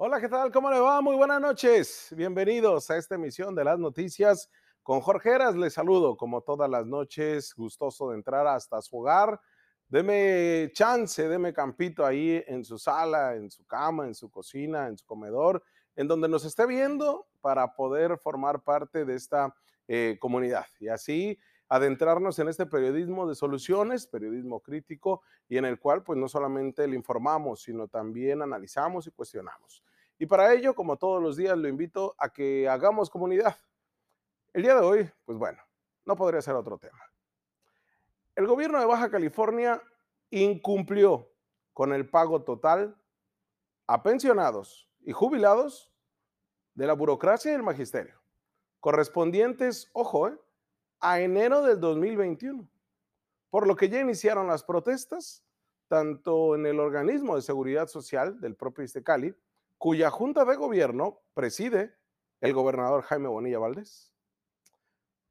Hola, ¿qué tal? ¿Cómo le va? Muy buenas noches. Bienvenidos a esta emisión de las noticias con Jorge Heras. Les saludo como todas las noches, gustoso de entrar hasta su hogar. Deme chance, deme campito ahí en su sala, en su cama, en su cocina, en su comedor, en donde nos esté viendo para poder formar parte de esta eh, comunidad. Y así adentrarnos en este periodismo de soluciones, periodismo crítico, y en el cual pues no solamente le informamos, sino también analizamos y cuestionamos. Y para ello, como todos los días, lo invito a que hagamos comunidad. El día de hoy, pues bueno, no podría ser otro tema. El gobierno de Baja California incumplió con el pago total a pensionados y jubilados de la burocracia y el magisterio, correspondientes, ojo, eh, a enero del 2021, por lo que ya iniciaron las protestas, tanto en el organismo de seguridad social del propio Iztecali, cuya junta de gobierno preside el gobernador Jaime Bonilla Valdés.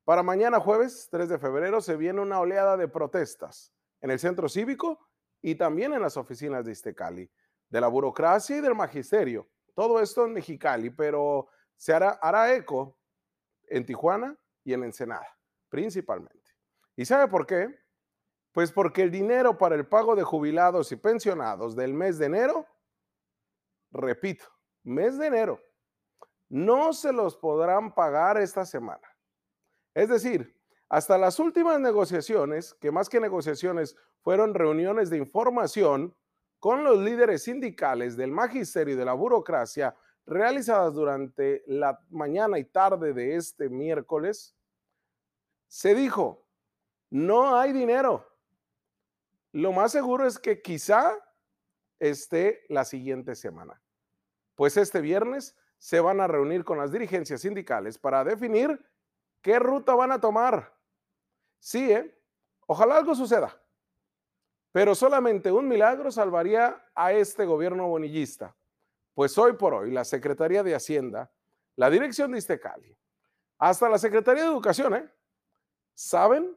Para mañana jueves 3 de febrero se viene una oleada de protestas en el centro cívico y también en las oficinas de Iztecali, de la burocracia y del magisterio. Todo esto en Mexicali, pero se hará, hará eco en Tijuana y en Ensenada principalmente. ¿Y sabe por qué? Pues porque el dinero para el pago de jubilados y pensionados del mes de enero, repito, mes de enero, no se los podrán pagar esta semana. Es decir, hasta las últimas negociaciones, que más que negociaciones fueron reuniones de información con los líderes sindicales del magisterio y de la burocracia realizadas durante la mañana y tarde de este miércoles, se dijo, no hay dinero. Lo más seguro es que quizá esté la siguiente semana. Pues este viernes se van a reunir con las dirigencias sindicales para definir qué ruta van a tomar. Sí, ¿eh? ojalá algo suceda. Pero solamente un milagro salvaría a este gobierno bonillista. Pues hoy por hoy la Secretaría de Hacienda, la Dirección de Istecali, hasta la Secretaría de Educación, ¿eh? saben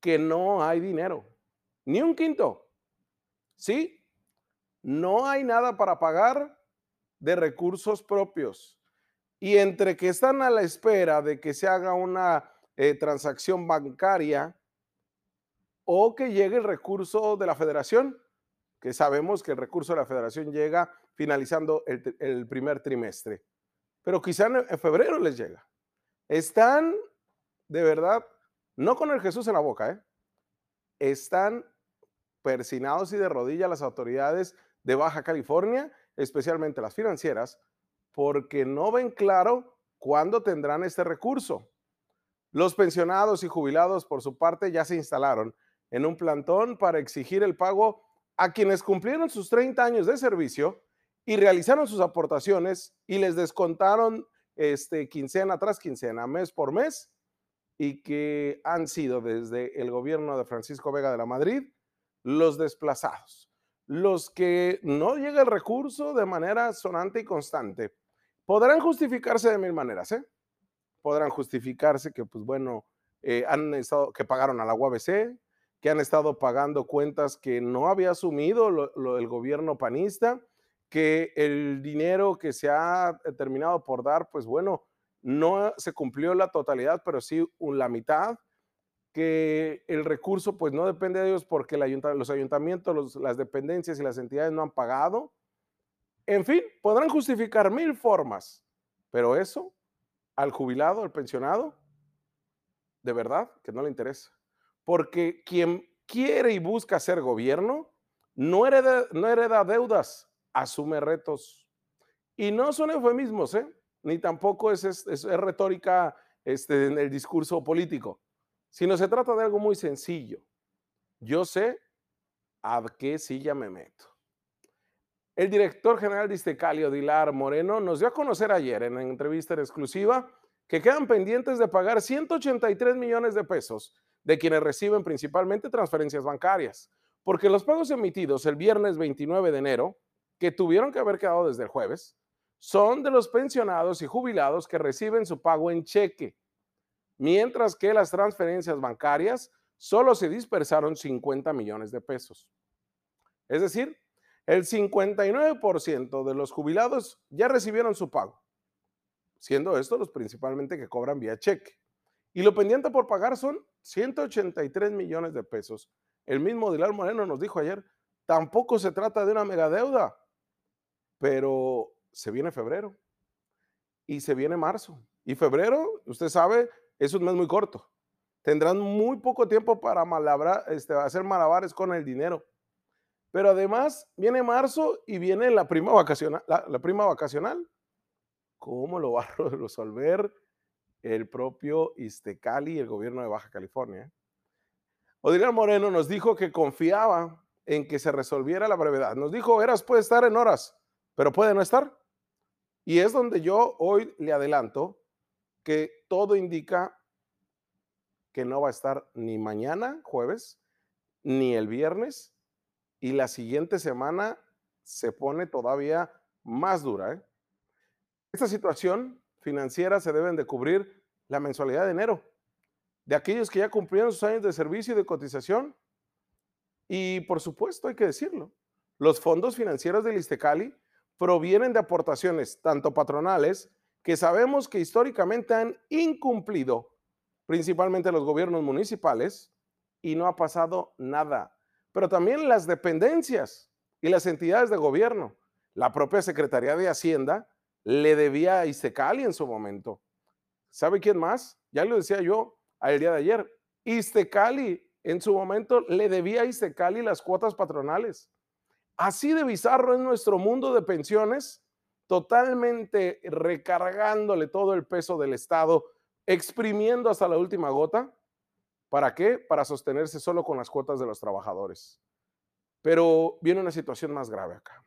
que no hay dinero, ni un quinto. ¿Sí? No hay nada para pagar de recursos propios. Y entre que están a la espera de que se haga una eh, transacción bancaria o que llegue el recurso de la federación, que sabemos que el recurso de la federación llega finalizando el, primer trimestre, pero quizá en febrero les llega. Están de verdad no con el Jesús en la boca, ¿eh? están persinados y de rodillas las autoridades de Baja California, especialmente las financieras, porque no ven claro cuándo tendrán este recurso. Los pensionados y jubilados, por su parte, ya se instalaron en un plantón para exigir el pago a quienes cumplieron sus 30 años de servicio y realizaron sus aportaciones y les descontaron este, quincena tras quincena, mes por mes, y que han sido desde el gobierno de Francisco Vega de la Madrid los desplazados, los que no llega el recurso de manera sonante y constante. Podrán justificarse de mil maneras, ¿eh? Podrán justificarse que, pues bueno, eh, han estado, que pagaron a la UABC, que han estado pagando cuentas que no había asumido el gobierno panista, que el dinero que se ha terminado por dar, pues bueno, no se cumplió la totalidad, pero sí la mitad, que el recurso pues no depende de ellos porque los ayuntamientos, las dependencias y las entidades no han pagado. En fin, podrán justificar mil formas, pero eso al jubilado, al pensionado, de verdad que no le interesa. Porque quien quiere y busca ser gobierno no hereda, no hereda deudas, asume retos. Y no son eufemismos, ¿eh? ni tampoco es, es, retórica este, en el discurso político, sino se trata de algo muy sencillo. Yo sé a qué silla me meto. El director general de Istecalio, Dilar Moreno, nos dio a conocer ayer en la entrevista exclusiva que quedan pendientes de pagar 183 millones de pesos de quienes reciben principalmente transferencias bancarias, porque los pagos emitidos el viernes 29 de enero, que tuvieron que haber quedado desde el jueves, son de los pensionados y jubilados que reciben su pago en cheque, mientras que las transferencias bancarias solo se dispersaron 50 millones de pesos. Es decir, El 59% de los jubilados ya recibieron su pago, siendo estos los principalmente que cobran vía cheque. Y lo pendiente por pagar son 183 millones de pesos. El mismo Dilar Moreno nos dijo ayer, tampoco se trata de una megadeuda, pero se viene febrero y se viene marzo. Y febrero, usted sabe, es un mes muy corto. Tendrán muy poco tiempo para malabrar, este, hacer malabares con el dinero. Pero además viene marzo y viene la prima vacacional. La, prima vacacional. ¿Cómo lo va a resolver el propio Iztecali y el gobierno de Baja California? Odilio Moreno nos dijo que confiaba en que se resolviera la brevedad. Nos dijo, Eras puede estar en horas, pero puede no estar. Y es donde yo hoy le adelanto que todo indica que no va a estar ni mañana, jueves, ni el viernes, y la siguiente semana se pone todavía más dura. ¿eh? Esta situación financiera se deben de cubrir la mensualidad de enero de aquellos que ya cumplieron sus años de servicio y de cotización. Y por supuesto, hay que decirlo, los fondos financieros del Istecali provienen de aportaciones tanto patronales que sabemos que históricamente han incumplido principalmente los gobiernos municipales, y no ha pasado nada. Pero también las dependencias y las entidades de gobierno. La propia Secretaría de Hacienda le debía a Istecali en su momento. ¿Sabe quién más? Ya lo decía yo el día de ayer. Istecali en su momento le debía a Istecali las cuotas patronales. Así de bizarro es nuestro mundo de pensiones, totalmente recargándole todo el peso del Estado exprimiendo hasta la última gota. ¿Para qué? Para sostenerse solo con las cuotas de los trabajadores. Pero viene una situación más grave acá.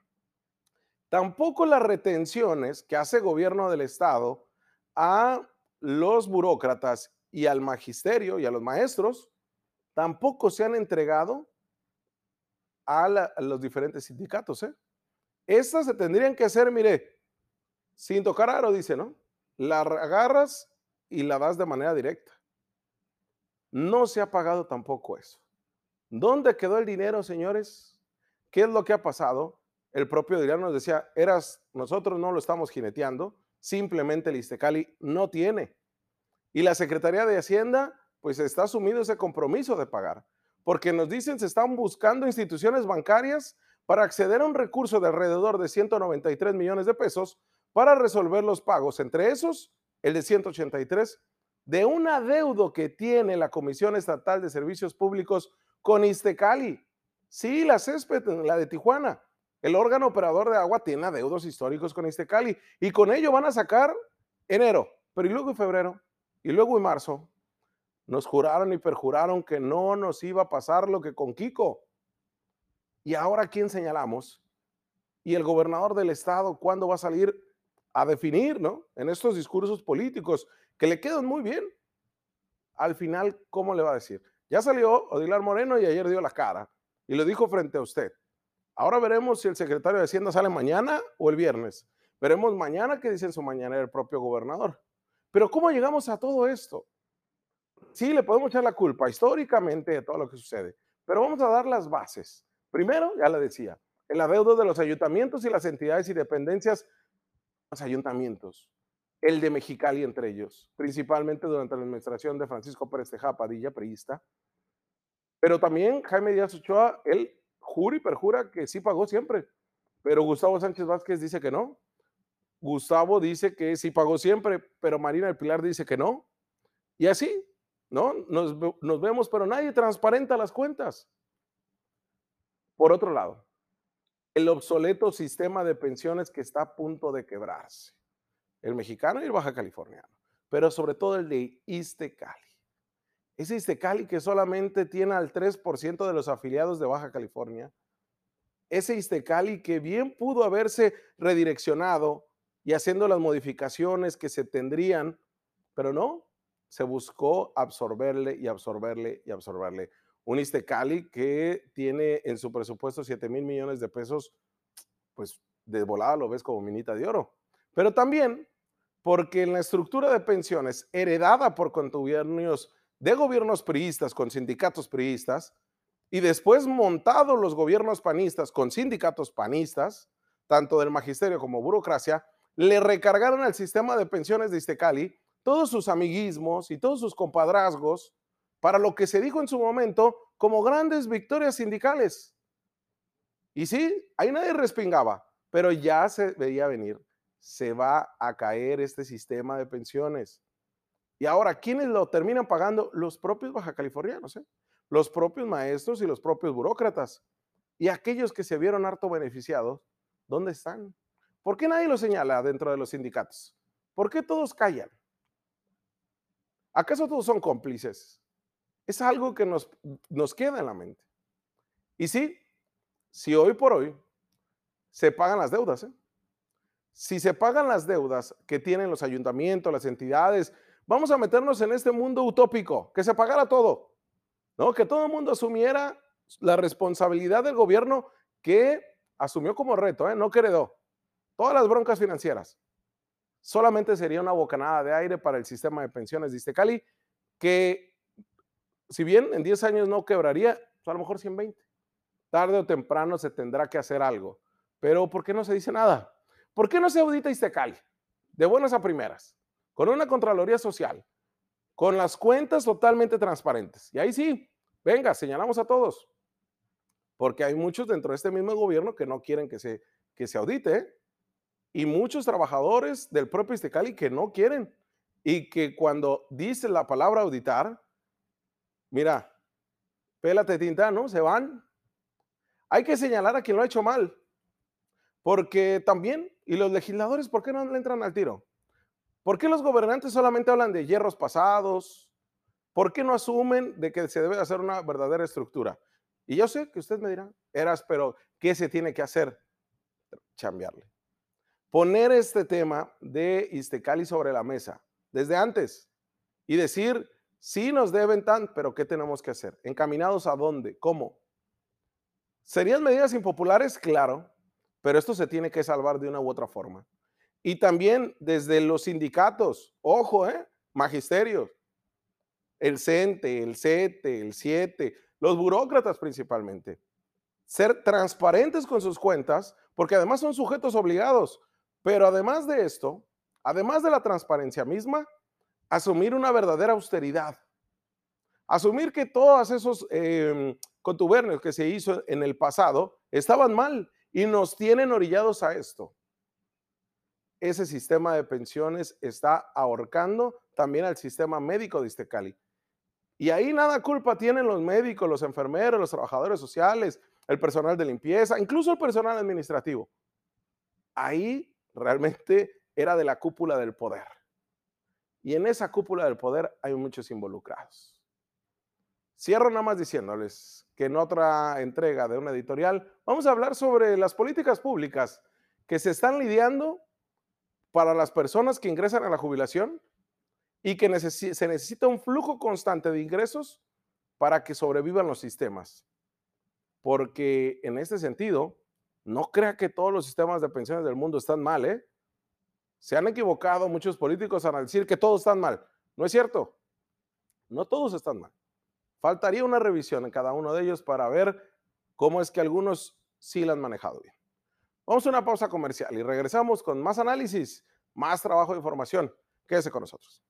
Tampoco las retenciones que hace gobierno del Estado a los burócratas y al magisterio y a los maestros, tampoco se han entregado a, los diferentes sindicatos. ¿eh? Estas se tendrían que hacer, mire, sin tocar aro, dice, ¿no? Las agarras y la das de manera directa. No se ha pagado tampoco eso. ¿Dónde quedó el dinero, señores? ¿Qué es lo que ha pasado? El propio Adrián nos decía, eras, nosotros no lo estamos jineteando, simplemente el Istecali no tiene. Y la Secretaría de Hacienda, pues está asumido ese compromiso de pagar, porque nos dicen se están buscando instituciones bancarias para acceder a un recurso de alrededor de 193 millones de pesos para resolver los pagos, entre esos el de 183, de un adeudo que tiene la Comisión Estatal de Servicios Públicos con Istecali. Sí, la césped, la de Tijuana. El órgano operador de agua tiene adeudos históricos con Istecali y con ello van a sacar enero, pero y luego en febrero, y luego en marzo. Nos juraron y perjuraron que no nos iba a pasar lo que con Kiko. Y ahora, ¿quién señalamos? Y el gobernador del estado, ¿cuándo va a salir a definir, ¿no? En estos discursos políticos que le quedan muy bien. Al final, ¿cómo le va a decir? Ya salió Odilar Moreno y ayer dio la cara y lo dijo frente a usted. Ahora veremos si el secretario de Hacienda sale mañana o el viernes. Veremos mañana qué dice en su mañana el propio gobernador. Pero ¿cómo llegamos a todo esto? Sí, le podemos echar la culpa históricamente de todo lo que sucede, pero vamos a dar las bases. Primero, ya le decía, el adeudo de los ayuntamientos y las entidades y dependencias ayuntamientos, el de Mexicali entre ellos, principalmente durante la administración de Francisco Pérez Tejada Padilla, priista. Pero también Jaime Díaz Ochoa, él jura y perjura que sí pagó siempre, pero Gustavo Sánchez Vázquez dice que no. Gustavo dice que sí pagó siempre, pero Marina del Pilar dice que no. Y así, ¿no? Nos vemos, pero nadie transparenta las cuentas. Por otro lado, el obsoleto sistema de pensiones que está a punto de quebrarse. El mexicano y el baja californiano, pero sobre todo el de Istecali. Ese Istecali que solamente tiene al 3% de los afiliados de Baja California. Ese Istecali que bien pudo haberse redireccionado y haciendo las modificaciones que se tendrían, pero no, se buscó absorberle y absorberle y absorberle un Istecali que tiene en su presupuesto 7 mil millones de pesos, pues de volada lo ves como minita de oro. Pero también porque en la estructura de pensiones heredada por contubernios de gobiernos priistas con sindicatos priistas, y después montados los gobiernos panistas con sindicatos panistas, tanto del magisterio como burocracia, le recargaron al sistema de pensiones de Iztecali todos sus amiguismos y todos sus compadrazgos para lo que se dijo en su momento como grandes victorias sindicales. Y sí, ahí nadie respingaba, pero ya se veía venir. Se va a caer este sistema de pensiones. Y ahora, ¿quiénes lo terminan pagando? Los propios baja californianos, ¿eh? los propios maestros y los propios burócratas. Y aquellos que se vieron harto beneficiados, ¿dónde están? ¿Por qué nadie lo señala dentro de los sindicatos? ¿Por qué todos callan? ¿Acaso todos son cómplices? Es algo que nos, nos queda en la mente. Y sí, si hoy por hoy se pagan las deudas, ¿eh? si se pagan las deudas que tienen los ayuntamientos, las entidades, vamos a meternos en este mundo utópico, que se pagara todo, ¿no? Que todo el mundo asumiera la responsabilidad del gobierno que asumió como reto, ¿eh? no heredó. Todas las broncas financieras. Solamente sería una bocanada de aire para el sistema de pensiones de Iztecali, que si bien en 10 años no quebraría, pues a lo mejor 120. Tarde o temprano se tendrá que hacer algo. Pero ¿por qué no se dice nada? ¿Por qué no se audita Iztecali? De buenas a primeras, con una Contraloría Social, con las cuentas totalmente transparentes. Y ahí sí, venga, señalamos a todos. Porque hay muchos dentro de este mismo gobierno que no quieren que se, que se audite. Y muchos trabajadores del propio Iztecali que no quieren. Y que cuando dice la palabra auditar, mira, pélate ¿no? Se van. Hay que señalar a quien lo ha hecho mal. Porque también, y los legisladores, ¿por qué no le entran al tiro? ¿Por qué los gobernantes solamente hablan de hierros pasados? ¿Por qué no asumen de que se debe hacer una verdadera estructura? Y yo sé que usted me dirá, Eras, pero ¿qué se tiene que hacer? Chambearle. Poner este tema de Iztecali sobre la mesa desde antes y decir, Sí nos deben tan, pero ¿qué tenemos que hacer? ¿Encaminados a dónde? ¿Cómo? ¿Serían medidas impopulares? Claro, pero esto se tiene que salvar de una u otra forma. Y también desde los sindicatos, ojo, ¿eh? Magisterios, el CENTE, el CETE, el 7, los burócratas principalmente. Ser transparentes con sus cuentas, porque además son sujetos obligados. Pero además de esto, además de la transparencia misma, asumir una verdadera austeridad. Asumir que todos esos eh, contubernios que se hizo en el pasado estaban mal y nos tienen orillados a esto. Ese sistema de pensiones está ahorcando también al sistema médico de Iztecali. Y ahí nada culpa tienen los médicos, los enfermeros, los trabajadores sociales, el personal de limpieza, incluso el personal administrativo. Ahí realmente era de la cúpula del poder. Y en esa cúpula del poder hay muchos involucrados. Cierro nada más diciéndoles que en otra entrega de una editorial vamos a hablar sobre las políticas públicas que se están lidiando para las personas que ingresan a la jubilación y que se necesita un flujo constante de ingresos para que sobrevivan los sistemas. Porque en este sentido, no crea que todos los sistemas de pensiones del mundo están mal, ¿eh? Se han equivocado muchos políticos al decir que todos están mal. No es cierto. No todos están mal. Faltaría una revisión en cada uno de ellos para ver cómo es que algunos sí la han manejado bien. Vamos a una pausa comercial y regresamos con más análisis, más trabajo de información. Quédese con nosotros.